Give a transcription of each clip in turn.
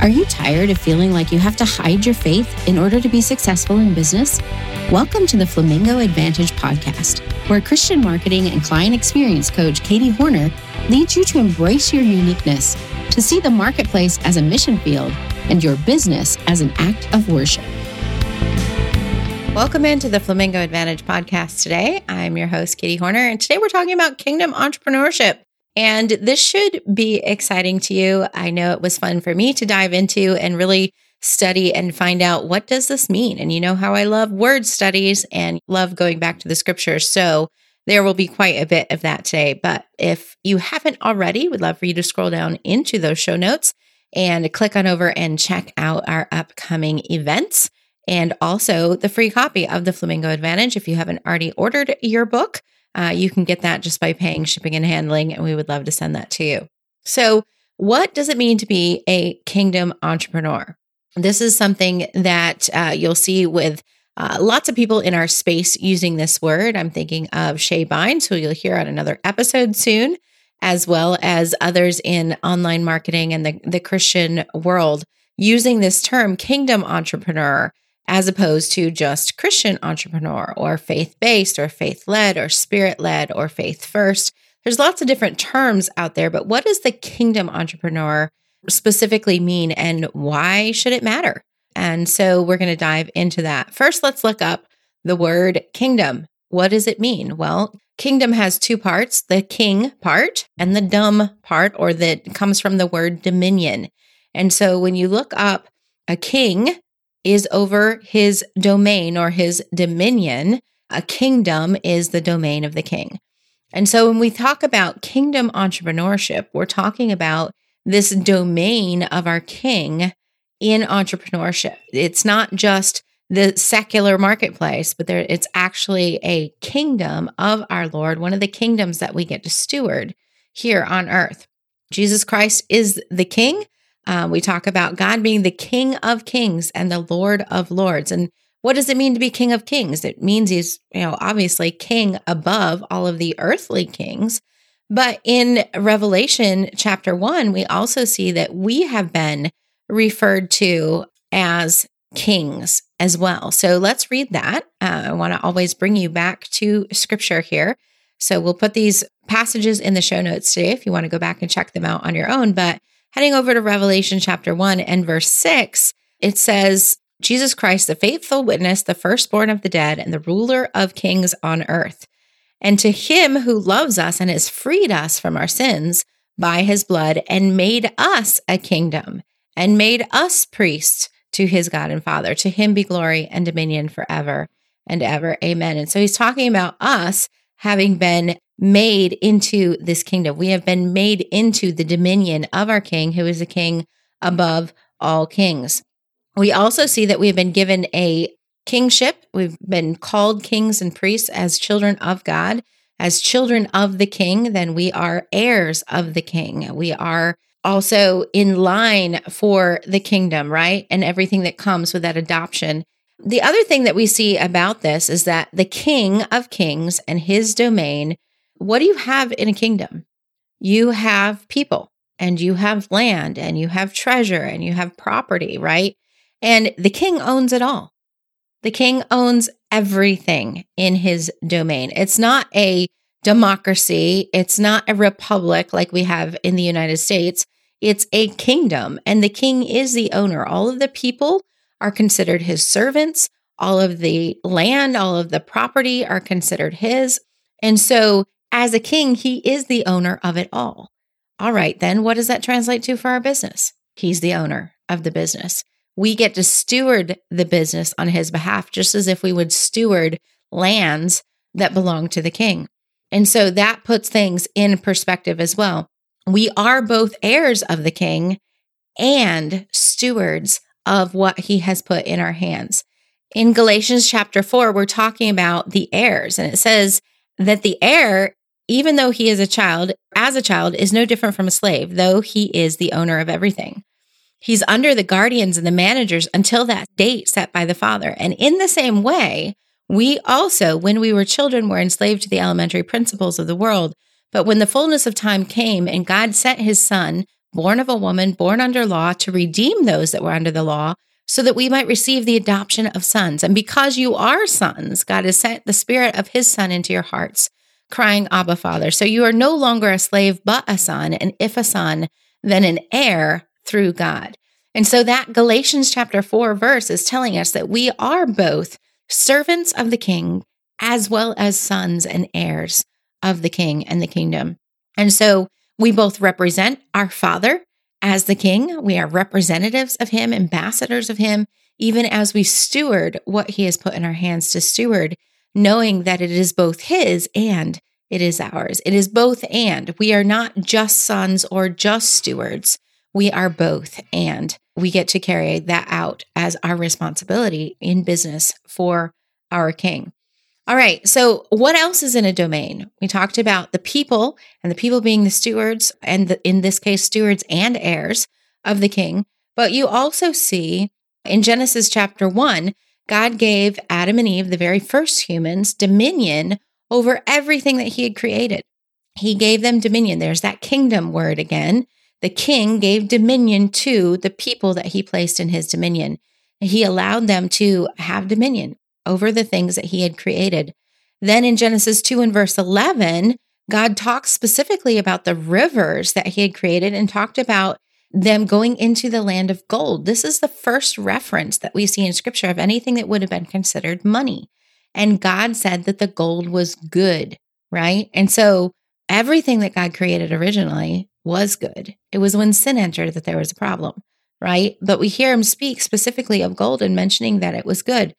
Are you tired of feeling like you have to hide your faith in order to be successful in business? Welcome to the Flamingo Advantage podcast, where Christian marketing and client experience coach Katie Hornor leads you to embrace your uniqueness, to see the marketplace as a mission field, and your business as an act of worship. Welcome into the Flamingo Advantage podcast today. I'm your host, Katie Hornor, and today we're talking about kingdom entrepreneurship. And this should be exciting to you. I know it was fun for me to dive into and really study and find out what does this mean? And you know how I love word studies and love going back to the scriptures. So there will be quite a bit of that today. But if you haven't already, we'd love for you to scroll down into those show notes and click on over and check out our upcoming events and also the free copy of the Flamingo Advantage if you haven't already ordered your book. Uh, you can get that just by paying shipping and handling, and we would love to send that to you. So, what does it mean to be a kingdom entrepreneur? This is something that uh, you'll see with uh, lots of people in our space using this word. I'm thinking of Shae Bynes, who you'll hear on another episode soon, as well as others in online marketing and the, the Christian world using this term, kingdom entrepreneur as opposed to just Christian entrepreneur or faith based or faith led or spirit led or faith first. There's lots of different terms out there, but what does the kingdom entrepreneur specifically mean and why should it matter? And so we're going to dive into that. First, let's look up the word kingdom. What does it mean? Well, kingdom has two parts the king part and the dumb part, or that comes from the word dominion. And so when you look up a king, is over his domain or his dominion. A kingdom is the domain of the king. And so when we talk about kingdom entrepreneurship, we're talking about this domain of our king in entrepreneurship. It's not just the secular marketplace, but there it's actually a kingdom of our Lord, one of the kingdoms that we get to steward here on earth. Jesus Christ is the king, uh, we talk about God being the King of Kings and the Lord of Lords. And what does it mean to be King of Kings? It means he's, you know, obviously king above all of the earthly kings. But in Revelation chapter one, we also see that we have been referred to as kings as well. So let's read that. Uh, I want to always bring you back to scripture here. So we'll put these passages in the show notes today if you want to go back and check them out on your own. But Heading over to Revelation chapter 1 and verse 6, it says, Jesus Christ, the faithful witness, the firstborn of the dead, and the ruler of kings on earth. And to him who loves us and has freed us from our sins by his blood and made us a kingdom and made us priests to his God and Father. To him be glory and dominion forever and ever. Amen. And so he's talking about us having been made into this kingdom. We have been made into the dominion of our king, who is a king above all kings. We also see that we have been given a kingship. We've been called kings and priests as children of God. As children of the king, then we are heirs of the king. We are also in line for the kingdom, right? And everything that comes with that adoption. The other thing that we see about this is that the king of kings and his domain what do you have in a kingdom? You have people and you have land and you have treasure and you have property, right? And the king owns it all. The king owns everything in his domain. It's not a democracy, it's not a republic like we have in the United States. It's a kingdom, and the king is the owner. All of the people are considered his servants. All of the land, all of the property are considered his. And so as a king, he is the owner of it all. All right, then what does that translate to for our business? He's the owner of the business. We get to steward the business on his behalf, just as if we would steward lands that belong to the king. And so that puts things in perspective as well. We are both heirs of the king and stewards of what he has put in our hands. In Galatians chapter 4, we're talking about the heirs, and it says that the heir even though he is a child, as a child, is no different from a slave, though he is the owner of everything. He's under the guardians and the managers until that date set by the father. And in the same way, we also, when we were children, were enslaved to the elementary principles of the world. But when the fullness of time came and God sent his son, born of a woman, born under law, to redeem those that were under the law, so that we might receive the adoption of sons. And because you are sons, God has sent the spirit of his son into your hearts, crying, Abba, Father. So you are no longer a slave, but a son. And if a son, then an heir through God. And so that Galatians chapter 4 verse is telling us that we are both servants of the king as well as sons and heirs of the king and the kingdom. And so we both represent our father as the king. We are representatives of him, ambassadors of him, even as we steward what he has put in our hands to steward, knowing that it is both his and it is ours. It is both and. We are not just sons or just stewards. We are both and we get to carry that out as our responsibility in business for our king. All right. So, what else is in a domain? We talked about the people and the people being the stewards, and the, in this case, stewards and heirs of the king. But you also see in Genesis chapter one, God gave Adam and Eve, the very first humans, dominion over everything that he had created. He gave them dominion. There's that kingdom word again. The king gave dominion to the people that he placed in his dominion. He allowed them to have dominion over the things that he had created. Then in Genesis 2 and verse 11, God talks specifically about the rivers that he had created and talked about them going into the land of gold. This is the first reference that we see in scripture of anything that would have been considered money. And God said that the gold was good, right? And so everything that God created originally was good. It was when sin entered that there was a problem, right? But we hear him speak specifically of gold and mentioning that it was good.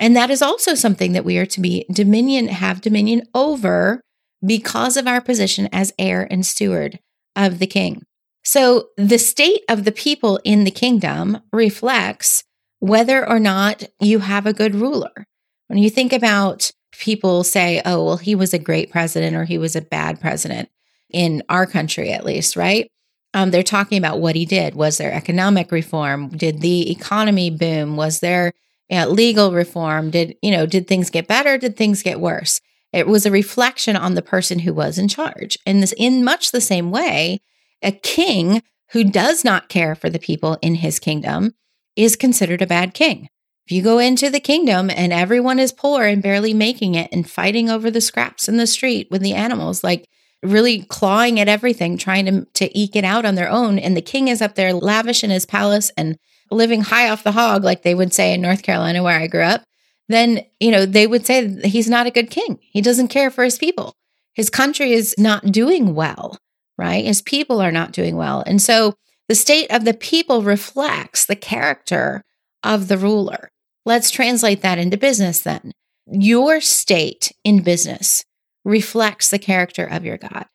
And that is also something that we are to be dominion, have dominion over because of our position as heir and steward of the king. So the state of the people in the kingdom reflects whether or not you have a good ruler. When you think about people say, oh, well, he was a great president or he was a bad president in our country, at least, right? Um, they're talking about what he did. Was there economic reform? Did the economy boom? Was there yeah, legal reform? Did, you know, did things get better? Did things get worse? It was a reflection on the person who was in charge. And this, in much the same way, a king who does not care for the people in his kingdom is considered a bad king. If you go into the kingdom and everyone is poor and barely making it and fighting over the scraps in the street with the animals, like really clawing at everything, trying to, to eke it out on their own, and the king is up there lavish in his palace and living high off the hog, like they would say in North Carolina, where I grew up, then, you know, they would say he's not a good king. He doesn't care for his people. His country is not doing well, right? His people are not doing well. And so the state of the people reflects the character of the ruler. Let's translate that into business then. Your state in business reflects the character of your God.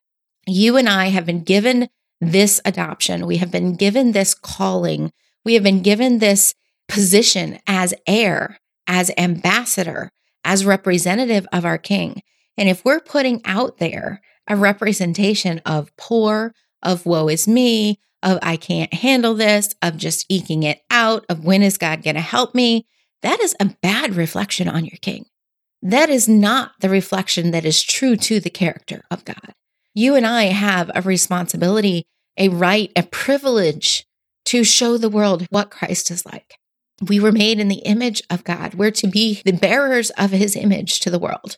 You and I have been given this adoption. We have been given this calling we have been given this position as heir, as ambassador, as representative of our king. And if we're putting out there a representation of poor, of woe is me, of I can't handle this, of just eking it out, of when is God going to help me, that is a bad reflection on your king. That is not the reflection that is true to the character of God. You and I have a responsibility, a right, a privilege to show the world what Christ is like. We were made in the image of God. We're to be the bearers of his image to the world.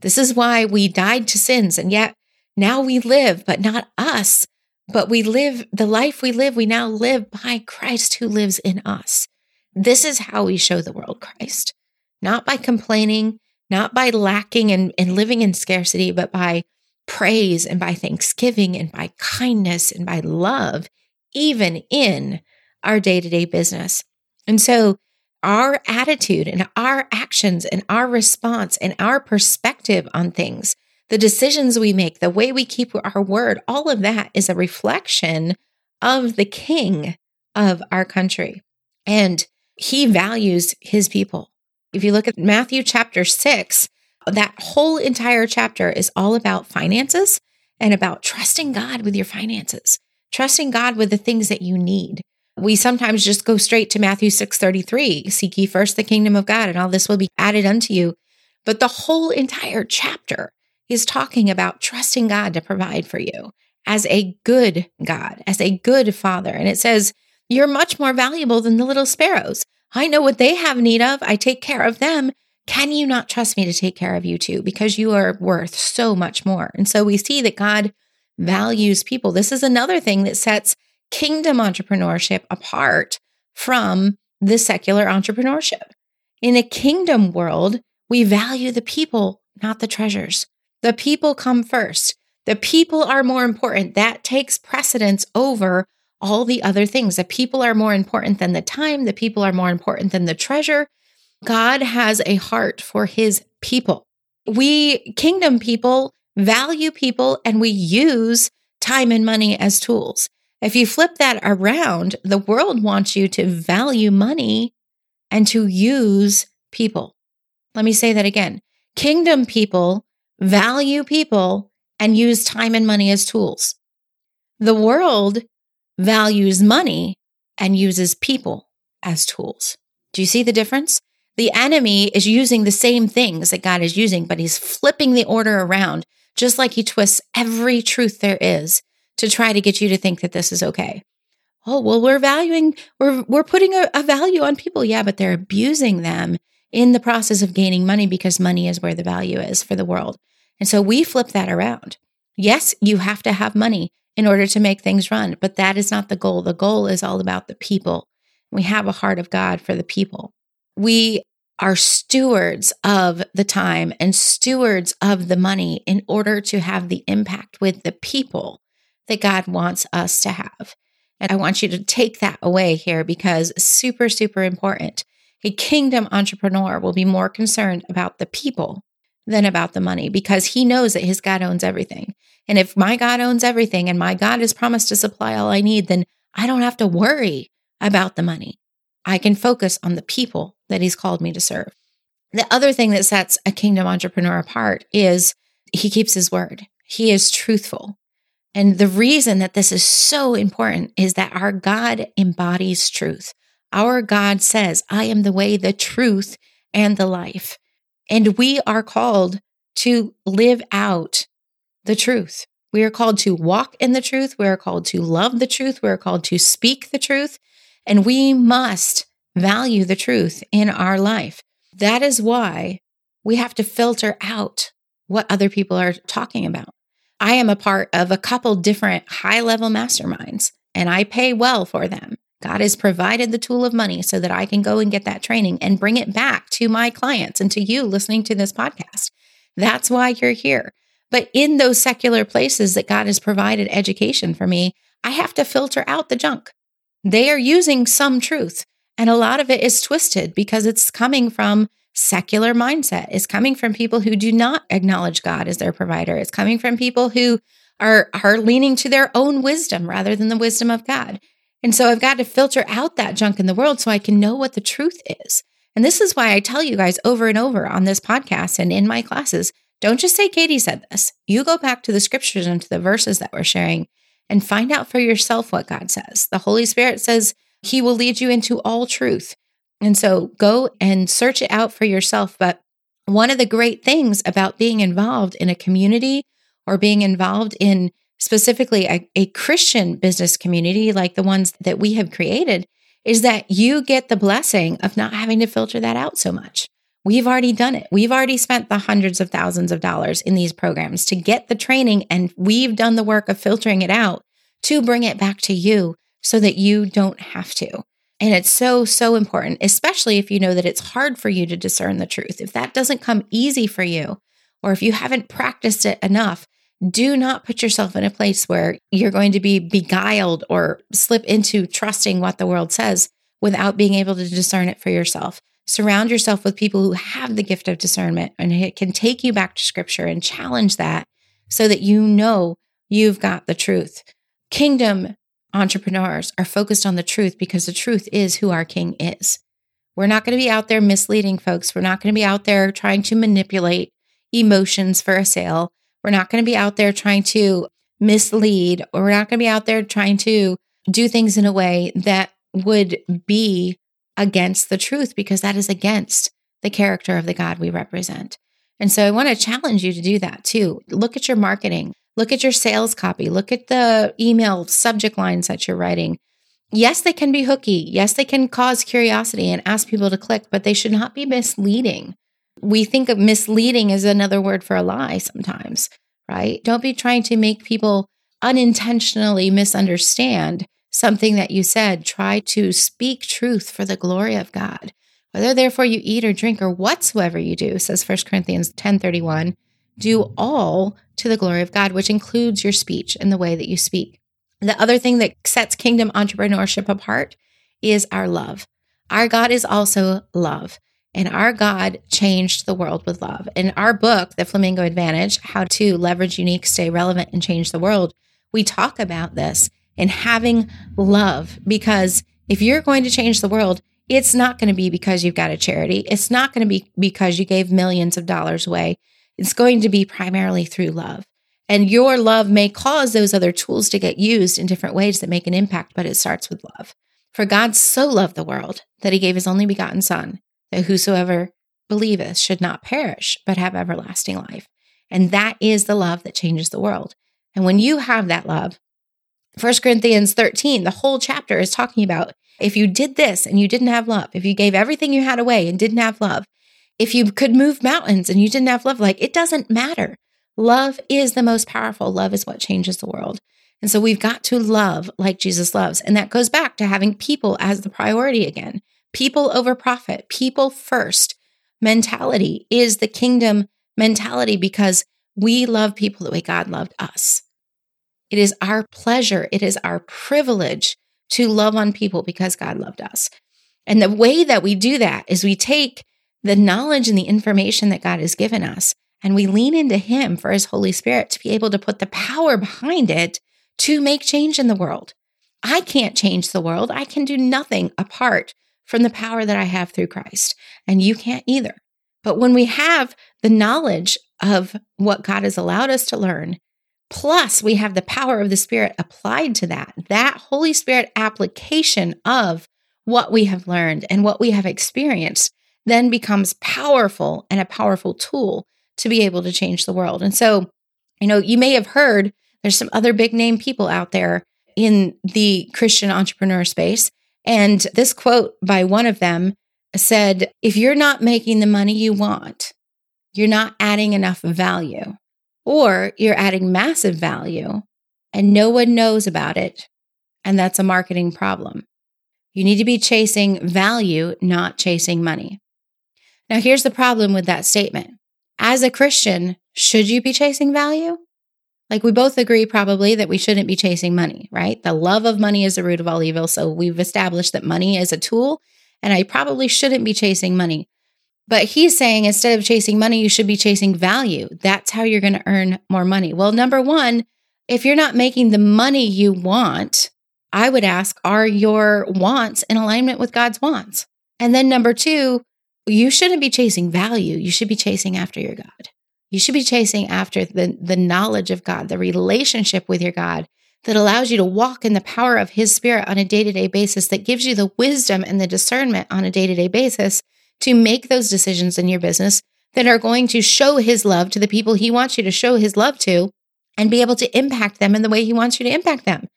This is why we died to sins, and yet now we live, but not us, but we live the life we live, we now live by Christ who lives in us. This is how we show the world Christ, not by complaining, not by lacking and, and living in scarcity, but by praise and by thanksgiving and by kindness and by love even in our day to day business. And so, our attitude and our actions and our response and our perspective on things, the decisions we make, the way we keep our word, all of that is a reflection of the king of our country. And he values his people. If you look at Matthew chapter six, that whole entire chapter is all about finances and about trusting God with your finances trusting God with the things that you need. We sometimes just go straight to Matthew 6:33, seek ye first the kingdom of God and all this will be added unto you. But the whole entire chapter is talking about trusting God to provide for you as a good God, as a good father. And it says, You're much more valuable than the little sparrows. I know what they have need of. I take care of them. Can you not trust me to take care of you too? Because you are worth so much more. And so we see that God values people. This is another thing that sets kingdom entrepreneurship apart from the secular entrepreneurship. In a kingdom world, we value the people, not the treasures. The people come first. The people are more important. That takes precedence over all the other things. The people are more important than the time. The people are more important than the treasure. God has a heart for his people. We kingdom people value people and we use time and money as tools. If you flip that around, the world wants you to value money and to use people. Let me say that again. Kingdom people value people and use time and money as tools. The world values money and uses people as tools. Do you see the difference? The enemy is using the same things that God is using, but he's flipping the order around, just like he twists every truth there is to try to get you to think that this is okay. Oh, well, we're valuing, we're, we're putting a, a value on people. Yeah, but they're abusing them in the process of gaining money because money is where the value is for the world. And so we flip that around. Yes, you have to have money in order to make things run, but that is not the goal. The goal is all about the people. We have a heart of God for the people. We are stewards of the time and stewards of the money in order to have the impact with the people that God wants us to have. And I want you to take that away here because super, super important. A kingdom entrepreneur will be more concerned about the people than about the money because he knows that his God owns everything. And if my God owns everything and my God has promised to supply all I need, then I don't have to worry about the money. I can focus on the people that he's called me to serve. The other thing that sets a kingdom entrepreneur apart is he keeps his word. He is truthful. And the reason that this is so important is that our God embodies truth. Our God says, I am the way, the truth, and the life. And we are called to live out the truth. We are called to walk in the truth. We are called to love the truth. We are called to speak the truth. And we must value the truth in our life. That is why we have to filter out what other people are talking about. I am a part of a couple different high level masterminds and I pay well for them. God has provided the tool of money so that I can go and get that training and bring it back to my clients and to you listening to this podcast. That's why you're here. But in those secular places that God has provided education for me, I have to filter out the junk. They are using some truth, and a lot of it is twisted because it's coming from secular mindset. It's coming from people who do not acknowledge God as their provider. It's coming from people who are, are leaning to their own wisdom rather than the wisdom of God. And so I've got to filter out that junk in the world so I can know what the truth is. And this is why I tell you guys over and over on this podcast and in my classes don't just say Katie said this. You go back to the scriptures and to the verses that we're sharing and find out for yourself what God says. The Holy Spirit says he will lead you into all truth. And so go and search it out for yourself. But one of the great things about being involved in a community or being involved in specifically a, a, Christian business community like the ones that we have created is that you get the blessing of not having to filter that out so much. We've already done it. We've already spent the hundreds of thousands of dollars in these programs to get the training, and we've done the work of filtering it out to bring it back to you so that you don't have to. And it's so, so important, especially if you know that it's hard for you to discern the truth. If that doesn't come easy for you, or if you haven't practiced it enough, do not put yourself in a place where you're going to be beguiled or slip into trusting what the world says without being able to discern it for yourself. Surround yourself with people who have the gift of discernment and it can take you back to scripture and challenge that so that you know you've got the truth. Kingdom entrepreneurs are focused on the truth because the truth is who our king is. We're not going to be out there misleading folks. We're not going to be out there trying to manipulate emotions for a sale. We're not going to be out there trying to mislead, or we're not going to be out there trying to do things in a way that would be against the truth because that is against the character of the God we represent. And so I want to challenge you to do that too. Look at your marketing. Look at your sales copy. Look at the email subject lines that you're writing. Yes, they can be hooky. Yes, they can cause curiosity and ask people to click, but they should not be misleading. We think of misleading as another word for a lie sometimes, right? Don't be trying to make people unintentionally misunderstand something that you said. Try to speak truth for the glory of God. Whether therefore you eat or drink or whatsoever you do, says 1 Corinthians 10:31, do all to the glory of God, which includes your speech and the way that you speak. The other thing that sets kingdom entrepreneurship apart is our love. Our God is also love. And our God changed the world with love. In our book, The Flamingo Advantage How to Leverage Unique, Stay Relevant, and Change the World, we talk about this and having love because if you're going to change the world, it's not going to be because you've got a charity. It's not going to be because you gave millions of dollars away. It's going to be primarily through love. And your love may cause those other tools to get used in different ways that make an impact, but it starts with love. For God so loved the world that he gave his only begotten Son, that whosoever believeth should not perish, but have everlasting life. And that is the love that changes the world. And when you have that love, 1 Corinthians 13, the whole chapter is talking about if you did this and you didn't have love, if you gave everything you had away and didn't have love, if you could move mountains and you didn't have love, like it doesn't matter. Love is the most powerful. Love is what changes the world. And so we've got to love like Jesus loves. And that goes back to having people as the priority again. People over profit, people first mentality is the kingdom mentality because we love people the way God loved us. It is our pleasure, it is our privilege to love on people because God loved us. And the way that we do that is we take the knowledge and the information that God has given us and we lean into Him for His Holy Spirit to be able to put the power behind it to make change in the world. I can't change the world. I can do nothing apart from the power that I have through Christ, and you can't either. But when we have the knowledge of what God has allowed us to learn, plus we have the power of the Spirit applied to that, that Holy Spirit application of what we have learned and what we have experienced then becomes powerful and a powerful tool to be able to change the world. And so, you know, you may have heard there's some other big name people out there in the Christian entrepreneur space. And this quote by one of them said, If you're not making the money you want, you're not adding enough value, or you're adding massive value and no one knows about it. And that's a marketing problem. You need to be chasing value, not chasing money. Now, here's the problem with that statement. As a Christian, should you be chasing value? Like we both agree probably that we shouldn't be chasing money, right? The love of money is the root of all evil. So we've established that money is a tool and I probably shouldn't be chasing money. But he's saying instead of chasing money, you should be chasing value. That's how you're going to earn more money. Well, number one, if you're not making the money you want, I would ask, are your wants in alignment with God's wants? And then number two, you shouldn't be chasing value. You should be chasing after your God. You should be chasing after the, the knowledge of God, the relationship with your God that allows you to walk in the power of His Spirit on a day to day basis, that gives you the wisdom and the discernment on a day to day basis to make those decisions in your business that are going to show His love to the people He wants you to show His love to and be able to impact them in the way He wants you to impact them.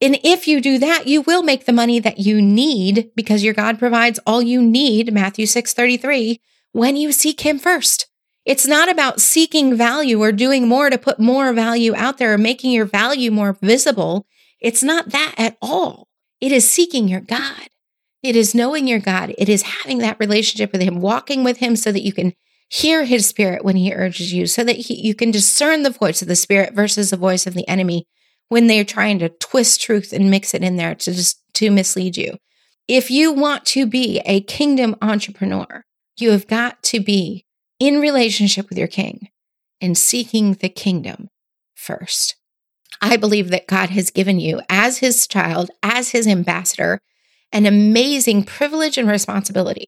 And if you do that, you will make the money that you need because your God provides all you need, Matthew 6 33, when you seek Him first. It's not about seeking value or doing more to put more value out there or making your value more visible. It's not that at all. It is seeking your God. It is knowing your God. It is having that relationship with Him, walking with Him so that you can hear His Spirit when He urges you, so that he, you can discern the voice of the Spirit versus the voice of the enemy when they're trying to twist truth and mix it in there to just to mislead you. If you want to be a kingdom entrepreneur, you have got to be in relationship with your king and seeking the kingdom first. I believe that God has given you, as his child, as his ambassador, an amazing privilege and responsibility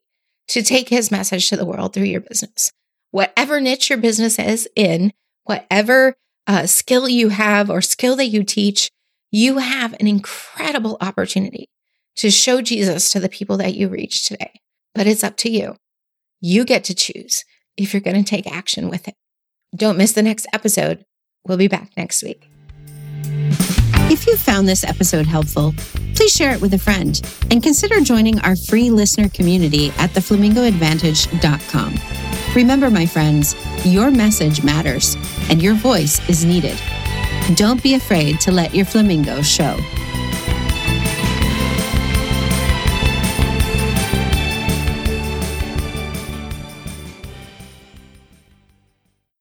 to take his message to the world through your business. Whatever niche your business is in, whatever uh, skill you have or skill that you teach, you have an incredible opportunity to show Jesus to the people that you reach today. But it's up to you. You get to choose if you're going to take action with it. Don't miss the next episode We'll be back next week. If you found this episode helpful, please share it with a friend and consider joining our free listener community at theflamingoadvantage.com. Remember, my friends, your message matters and your voice is needed. Don't be afraid to let your flamingo show.